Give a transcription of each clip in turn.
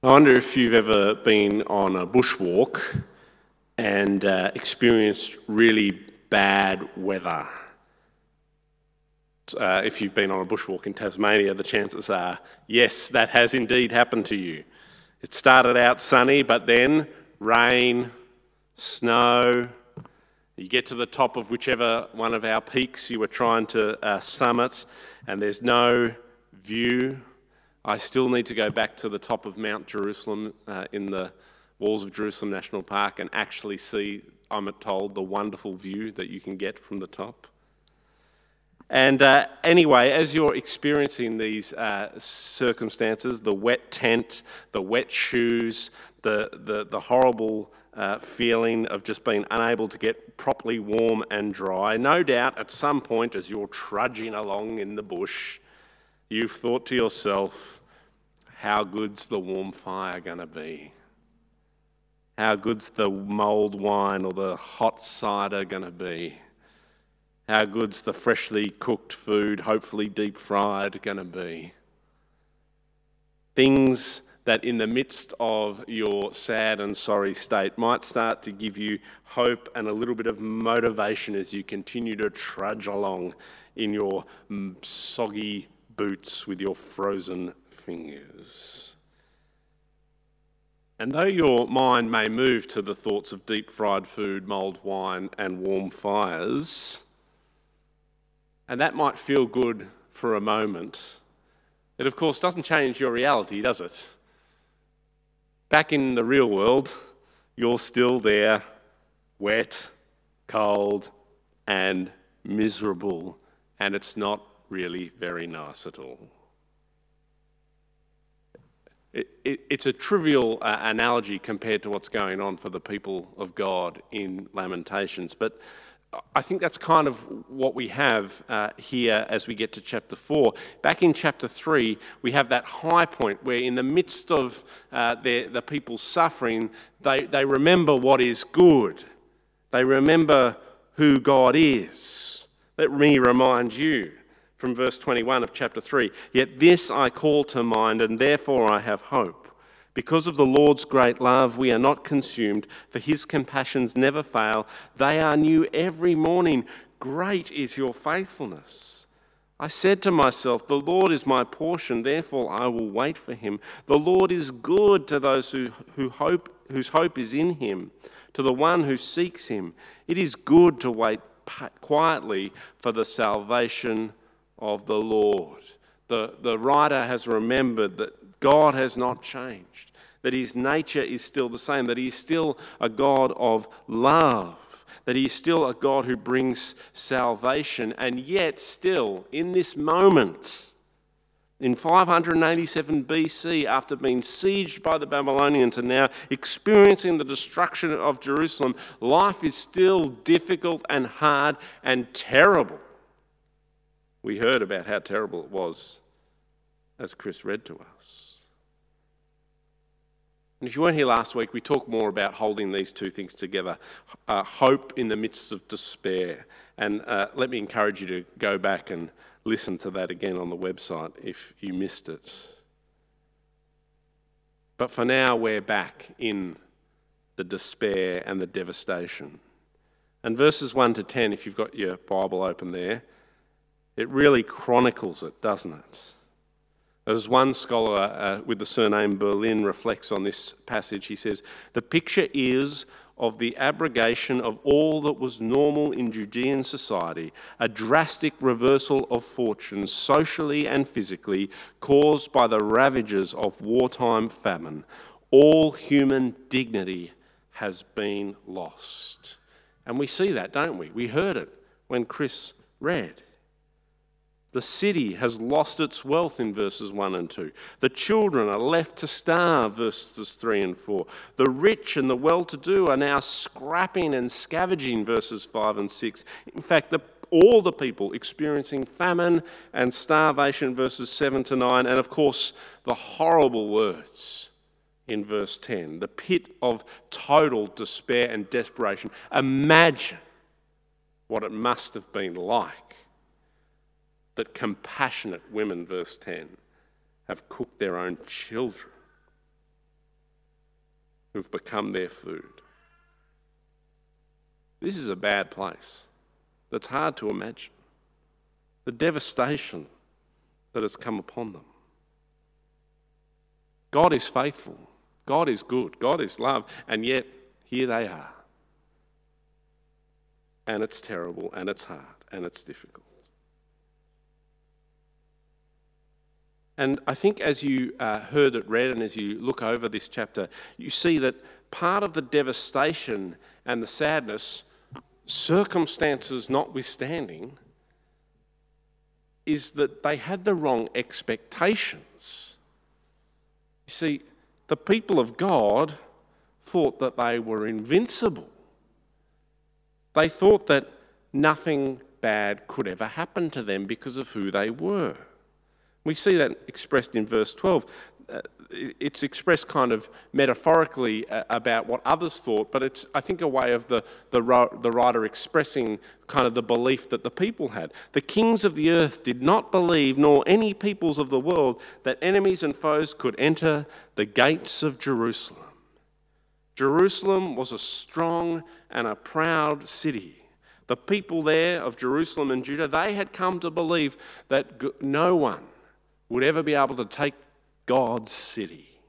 I wonder if you've ever been on a bushwalk and uh, experienced really bad weather. Uh, if you've been on a bushwalk in Tasmania, the chances are yes, that has indeed happened to you. It started out sunny, but then rain, snow. You get to the top of whichever one of our peaks you were trying to uh, summit, and there's no view I still need to go back to the top of Mount Jerusalem uh, in the walls of Jerusalem National Park and actually see, I'm told, the wonderful view that you can get from the top. And uh, anyway, as you're experiencing these uh, circumstances the wet tent, the wet shoes, the, the, the horrible uh, feeling of just being unable to get properly warm and dry, no doubt at some point as you're trudging along in the bush, You've thought to yourself, how good's the warm fire going to be? How good's the mulled wine or the hot cider going to be? How good's the freshly cooked food, hopefully deep fried, going to be? Things that in the midst of your sad and sorry state might start to give you hope and a little bit of motivation as you continue to trudge along in your mm, soggy boots with your frozen fingers. And though your mind may move to the thoughts of deep fried food, mulled wine, and warm fires, and that might feel good for a moment, it of course doesn't change your reality, does it? Back in the real world, you're still there, wet, cold, and miserable, and it's not really very nice at all. It, it, it's a trivial uh, analogy compared to what's going on for the people of God in Lamentations, but I think that's kind of what we have uh, here as we get to chapter 4. Back in chapter 3, we have that high point where, in the midst of uh, their, the people suffering, they, they remember what is good. They remember who God is. Let me remind you from verse 21 of chapter 3. Yet this I call to mind, and therefore I have hope. Because of the Lord's great love, we are not consumed, for his compassions never fail. They are new every morning. Great is your faithfulness. I said to myself, The Lord is my portion, therefore I will wait for him. The Lord is good to those who, who hope, whose hope is in him, to the one who seeks him. It is good to wait quietly for the salvation of the Lord. The, the writer has remembered that God has not changed, that his nature is still the same, that he is still a God of love, that he is still a God who brings salvation, and yet, still, in this moment, in 587 BC, after being sieged by the Babylonians and now experiencing the destruction of Jerusalem, life is still difficult and hard and terrible. We heard about how terrible it was as Chris read to us. And if you weren't here last week, we talked more about holding these two things together uh, hope in the midst of despair. And uh, let me encourage you to go back and listen to that again on the website if you missed it. But for now, we're back in the despair and the devastation. And verses 1 to 10, if you've got your Bible open there, it really chronicles it, doesn't it? As one scholar uh, with the surname Berlin reflects on this passage, he says, The picture is of the abrogation of all that was normal in Judean society, a drastic reversal of fortunes, socially and physically, caused by the ravages of wartime famine. All human dignity has been lost. And we see that, don't we? We heard it when Chris read. The city has lost its wealth in verses 1 and 2. The children are left to starve, verses 3 and 4. The rich and the well to do are now scrapping and scavenging, verses 5 and 6. In fact, the, all the people experiencing famine and starvation, verses 7 to 9. And of course, the horrible words in verse 10 the pit of total despair and desperation. Imagine what it must have been like that compassionate women, verse 10, have cooked their own children. who've become their food. This is a bad place that's hard to imagine. The devastation that has come upon them. God is faithful. God is good. God is love. And yet, here they are. And it's terrible, and it's hard, and it's difficult. And I think as you uh, heard it read and as you look over this chapter, you see that part of the devastation and the sadness, circumstances notwithstanding, is that they had the wrong expectations. You see, the people of God thought that they were invincible. They thought that nothing bad could ever happen to them because of who they were. We see that expressed in verse 12. Uh, it's expressed kind of metaphorically uh, about what others thought, but it's, I think, a way of the, the, the writer expressing kind of the belief that the people had. The kings of the earth did not believe, nor any peoples of the world, that enemies and foes could enter the gates of Jerusalem. Jerusalem was a strong and a proud city. The people there of Jerusalem and Judah, they had come to believe that no one would ever be able to take God's city.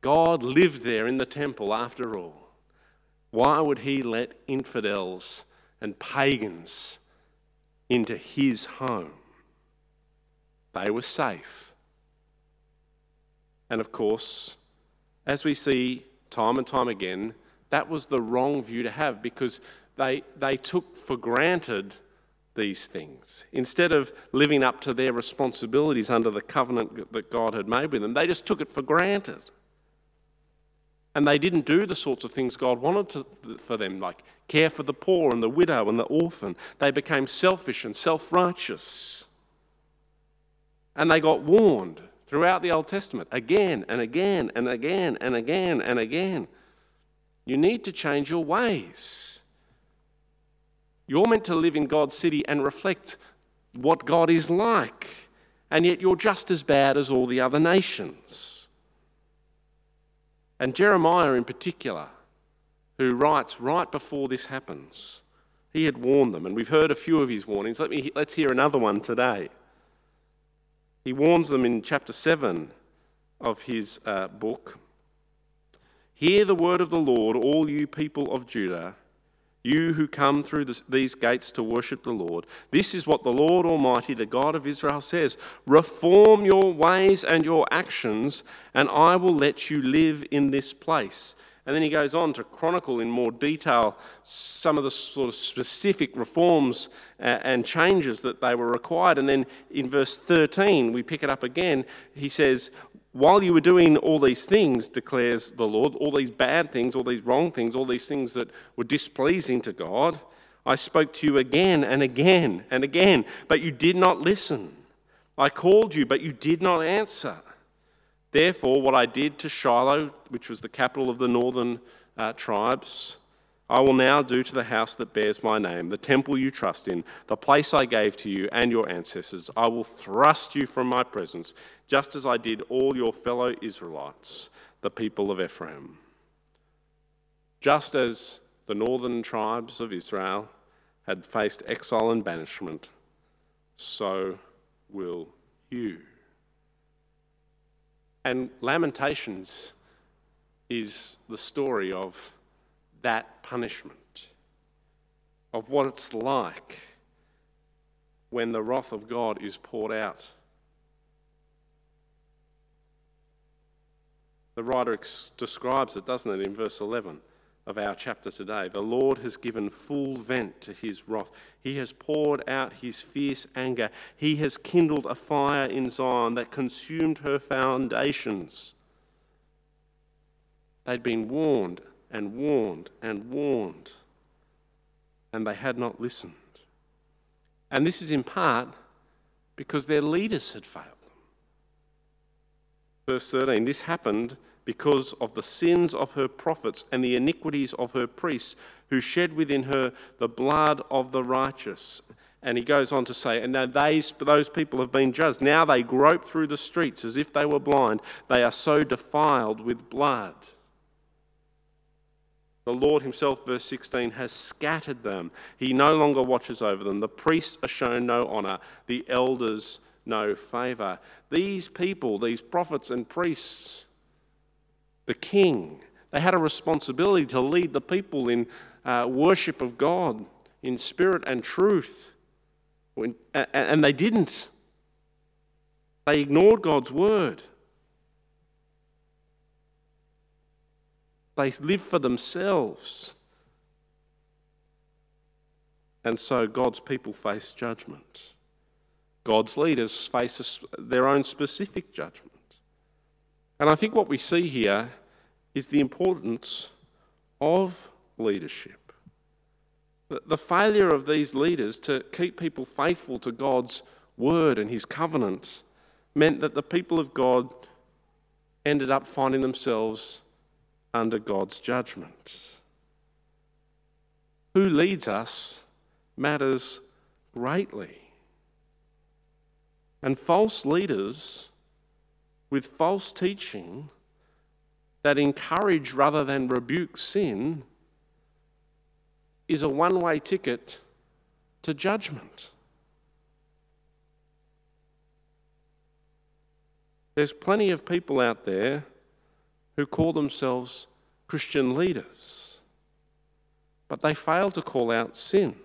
God lived there in the temple after all. Why would he let infidels and pagans into his home? They were safe. And of course, as we see time and time again, that was the wrong view to have because they, they took for granted these things. Instead of living up to their responsibilities under the covenant that God had made with them, they just took it for granted. And they didn't do the sorts of things God wanted to, for them, like care for the poor and the widow and the orphan. They became selfish and self righteous. And they got warned throughout the Old Testament again and again and again and again and again. You need to change your ways. You're meant to live in God's city and reflect what God is like, and yet you're just as bad as all the other nations. And Jeremiah, in particular, who writes right before this happens, he had warned them, and we've heard a few of his warnings. Let me, let's hear another one today. He warns them in chapter 7 of his uh, book Hear the word of the Lord, all you people of Judah you who come through these gates to worship the Lord. This is what the Lord Almighty, the God of Israel, says Reform your ways and your actions, and I will let you live in this place. And then he goes on to chronicle in more detail some of the sort of specific reforms uh, and changes that they were required. And then in verse 13, we pick it up again. He says, while you were doing all these things, declares the Lord, all these bad things, all these wrong things, all these things that were displeasing to God, I spoke to you again and again and again, but you did not listen. I called you, but you did not answer. Therefore, what I did to Shiloh, which was the capital of the northern uh, tribes, I will now do to the house that bears my name, the temple you trust in, the place I gave to you and your ancestors. I will thrust you from my presence, just as I did all your fellow Israelites, the people of Ephraim. Just as the northern tribes of Israel had faced exile and banishment, so will you. And Lamentations is the story of that punishment, of what it's like when the wrath of God is poured out. The writer describes it, doesn't it, in verse 11 of our chapter today. The Lord has given full vent to his wrath. He has poured out his fierce anger. He has kindled a fire in Zion that consumed her foundations. They'd been warned and warned and warned, and they had not listened. And this is in part because their leaders had failed them. Verse 13 this happened because of the sins of her prophets and the iniquities of her priests, who shed within her the blood of the righteous. And he goes on to say, and now they, those people have been judged. Now they grope through the streets as if they were blind. They are so defiled with blood. The Lord Himself, verse 16, has scattered them. He no longer watches over them. The priests are shown no honour, the elders no favour. These people, these prophets and priests, the king, they had a responsibility to lead the people in uh, worship of God, in spirit and truth. When, and they didn't. They ignored God's word. They live for themselves. And so God's people face judgment. God's leaders face their own specific judgment. And I think what we see here is the importance of leadership. The failure of these leaders to keep people faithful to God's word and his covenant meant that the people of God ended up finding themselves under God's judgment. Who leads us matters greatly. And false leaders with false teaching that encourage rather than rebuke sin is a one way ticket to judgment. There's plenty of people out there who call themselves Christian leaders, but they fail to call out sin.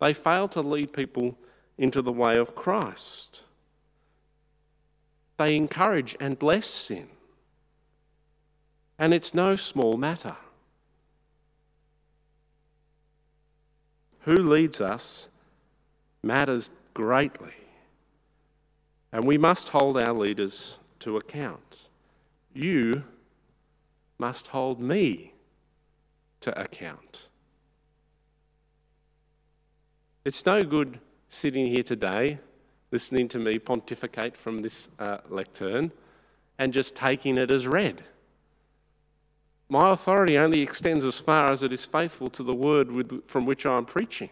They fail to lead people into the way of Christ. They encourage and bless sin. And it's no small matter. Who leads us matters greatly. And we must hold our leaders to account. You must hold me to account. It's no good sitting here today listening to me pontificate from this uh, lectern and just taking it as read. My authority only extends as far as it is faithful to the word with, from which I am preaching.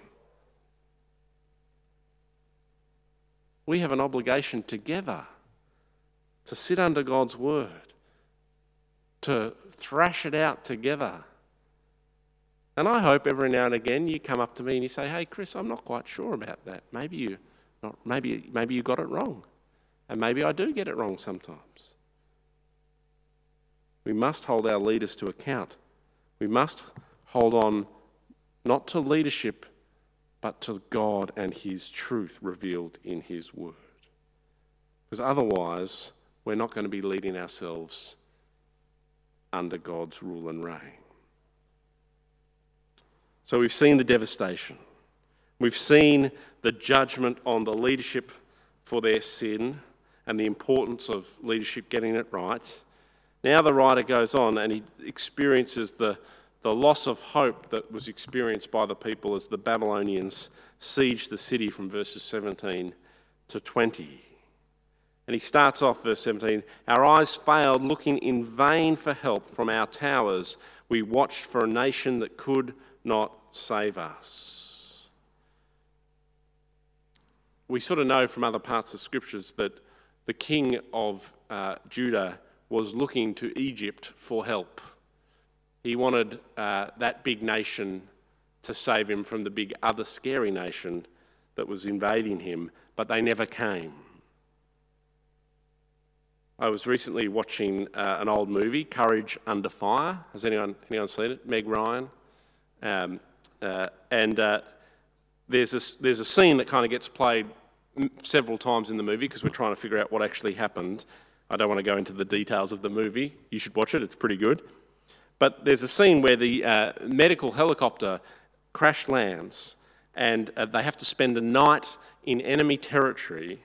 We have an obligation together to sit under God's word, to thrash it out together. And I hope every now and again you come up to me and you say, Hey, Chris, I'm not quite sure about that. Maybe you, not, maybe, maybe you got it wrong. And maybe I do get it wrong sometimes. We must hold our leaders to account. We must hold on not to leadership, but to God and His truth revealed in His Word. Because otherwise, we're not going to be leading ourselves under God's rule and reign. So we've seen the devastation. We've seen the judgment on the leadership for their sin and the importance of leadership getting it right. Now the writer goes on and he experiences the, the loss of hope that was experienced by the people as the Babylonians sieged the city from verses 17 to 20. And he starts off, verse 17 Our eyes failed, looking in vain for help from our towers. We watched for a nation that could not save us. We sort of know from other parts of scriptures that the king of uh, Judah was looking to Egypt for help. He wanted uh, that big nation to save him from the big other scary nation that was invading him, but they never came. I was recently watching uh, an old movie, Courage Under Fire. Has anyone, anyone seen it? Meg Ryan. Um, uh, and uh, there's, a, there's a scene that kind of gets played several times in the movie because we're trying to figure out what actually happened. I don't want to go into the details of the movie. You should watch it, it's pretty good. But there's a scene where the uh, medical helicopter crash lands and uh, they have to spend a night in enemy territory.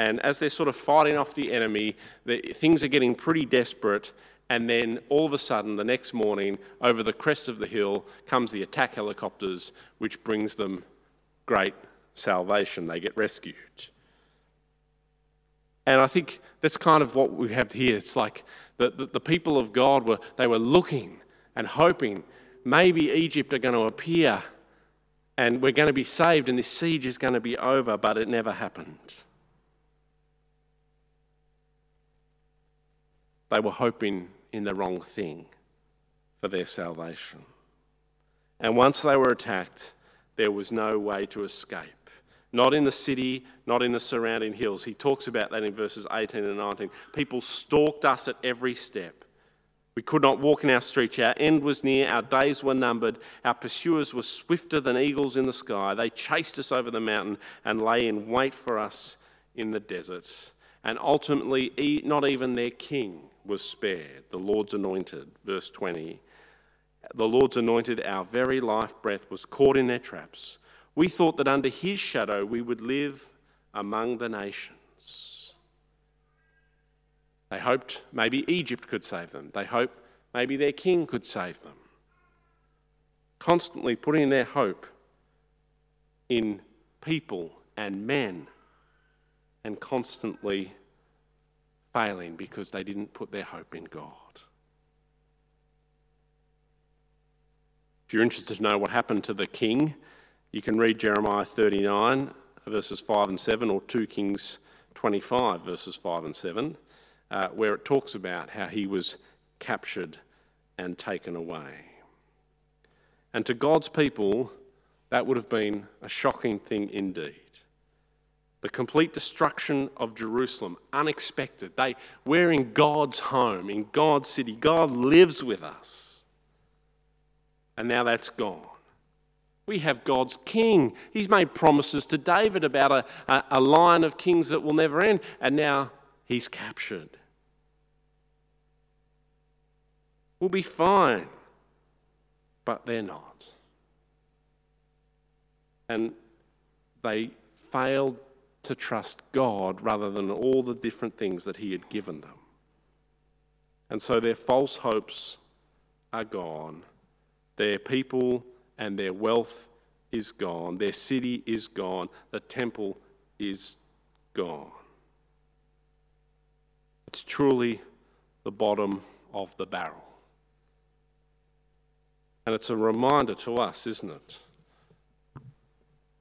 And as they're sort of fighting off the enemy, the, things are getting pretty desperate. And then all of a sudden, the next morning, over the crest of the hill, comes the attack helicopters, which brings them great salvation. They get rescued. And I think that's kind of what we have here. It's like the, the, the people of God were, they were looking and hoping maybe Egypt are going to appear and we're going to be saved and this siege is going to be over, but it never happened. They were hoping in the wrong thing. for their salvation. And once they were attacked, there was no way to escape. Not in the city, not in the surrounding hills. He talks about that in verses 18 and 19. People stalked us at every step. We could not walk in our streets. Our end was near. Our days were numbered. Our pursuers were swifter than eagles in the sky. They chased us over the mountain and lay in wait for us in the desert. And ultimately, not even their king was spared, the Lord's anointed. Verse 20. The Lord's anointed, our very life breath, was caught in their traps. We thought that under his shadow we would live among the nations. They hoped maybe Egypt could save them. They hoped maybe their king could save them. Constantly putting their hope in people and men, and constantly failing because they didn't put their hope in God. If you're interested to know what happened to the king, you can read Jeremiah 39, verses 5 and 7, or 2 Kings 25, verses 5 and 7, uh, where it talks about how he was captured and taken away. And to God's people, that would have been a shocking thing indeed. The complete destruction of Jerusalem, unexpected. They, we're in God's home, in God's city. God lives with us. And now that's gone. We have God's king. He's made promises to David about a, a, a line of kings that will never end, and now he's captured. We'll be fine, but they're not. And they failed to trust God rather than all the different things that He had given them. And so their false hopes are gone. Their people and their wealth is gone. Their city is gone. The temple is gone. It's truly the bottom of the barrel. And it's a reminder to us, isn't it,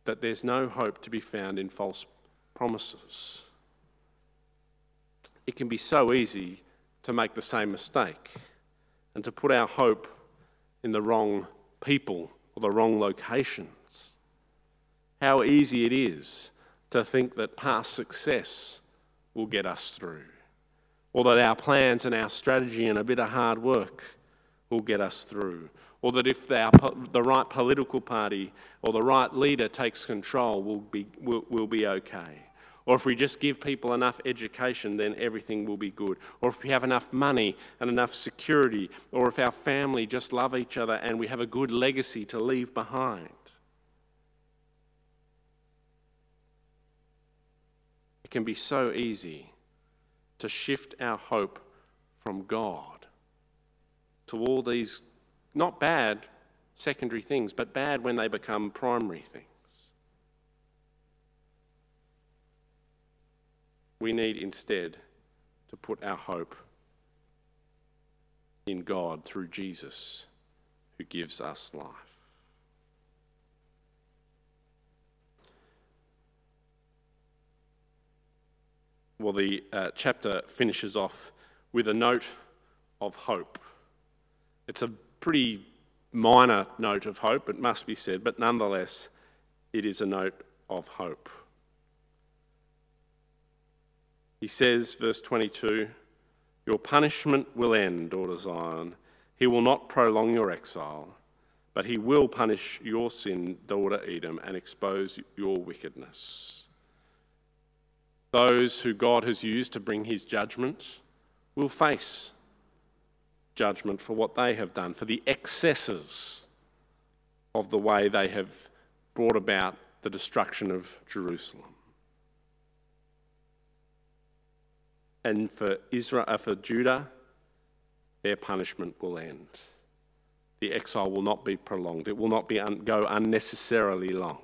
that there's no hope to be found in false promises. It can be so easy to make the same mistake and to put our hope in the wrong people or the wrong locations. How easy it is to think that past success will get us through, or that our plans and our strategy and a bit of hard work will get us through, or that if our, the right political party or the right leader takes control, we'll be, we'll, we'll be okay. Or if we just give people enough education, then everything will be good. Or if we have enough money and enough security. Or if our family just love each other and we have a good legacy to leave behind. It can be so easy to shift our hope from God to all these not bad secondary things, but bad when they become primary things. We need instead to put our hope in God through Jesus, who gives us life. Well, the uh, chapter finishes off with a note of hope. It's a pretty minor note of hope, it must be said, but nonetheless, it is a note of hope. He says, verse 22, Your punishment will end, daughter Zion. He will not prolong your exile, but he will punish your sin, daughter Edom, and expose your wickedness. Those who God has used to bring his judgment will face judgment for what they have done, for the excesses of the way they have brought about the destruction of Jerusalem. And for Israel, uh, for Judah, their punishment will end. The exile will not be prolonged. It will not be un- go unnecessarily long.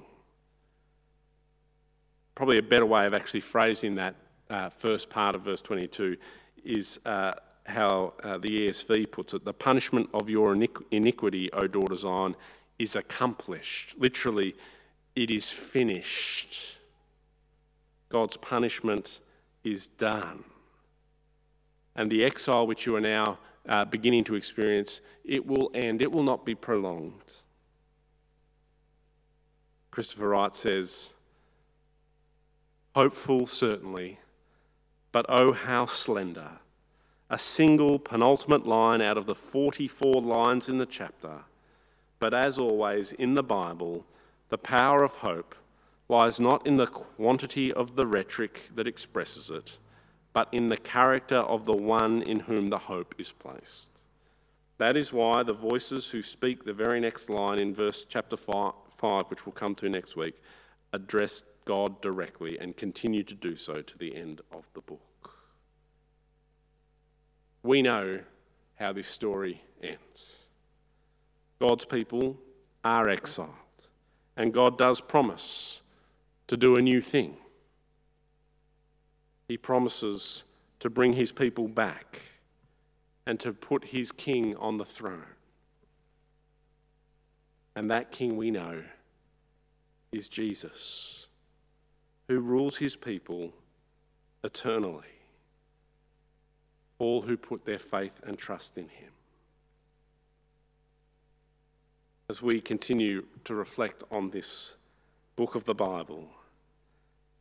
Probably a better way of actually phrasing that uh, first part of verse 22 is uh, how uh, the ESV puts it: "The punishment of your iniquity, O daughter Zion, is accomplished." Literally, it is finished. God's punishment is done and the exile which you are now uh, beginning to experience, it will end, it will not be prolonged. Christopher Wright says, Hopeful, certainly, but oh, how slender. A single penultimate line out of the 44 lines in the chapter. But as always in the Bible, the power of hope lies not in the quantity of the rhetoric that expresses it, but in the character of the one in whom the hope is placed. That is why the voices who speak the very next line in verse chapter 5, which we'll come to next week, address God directly and continue to do so to the end of the book. We know how this story ends. God's people are exiled, and God does promise to do a new thing. He promises to bring his people back and to put his king on the throne. And that king we know is Jesus, who rules his people eternally, all who put their faith and trust in him. As we continue to reflect on this book of the Bible,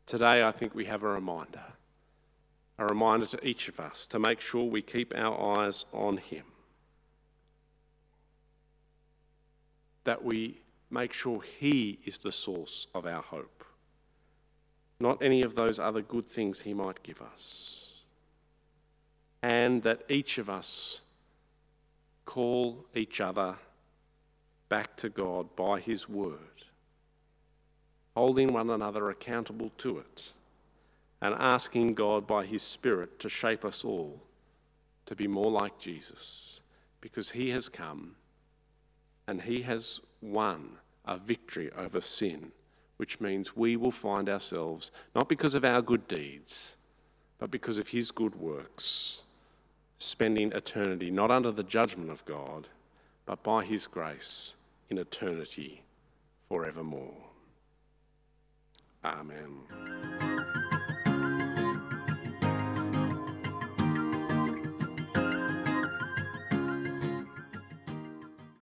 today I think we have a reminder. A reminder to each of us to make sure we keep our eyes on Him. That we make sure He is the source of our hope, not any of those other good things He might give us. And that each of us call each other back to God by His word holding one another accountable to it, and asking God by His Spirit to shape us all to be more like Jesus, because He has come and He has won a victory over sin, which means we will find ourselves, not because of our good deeds, but because of His good works, spending eternity not under the judgment of God, but by His grace in eternity forevermore. Amen.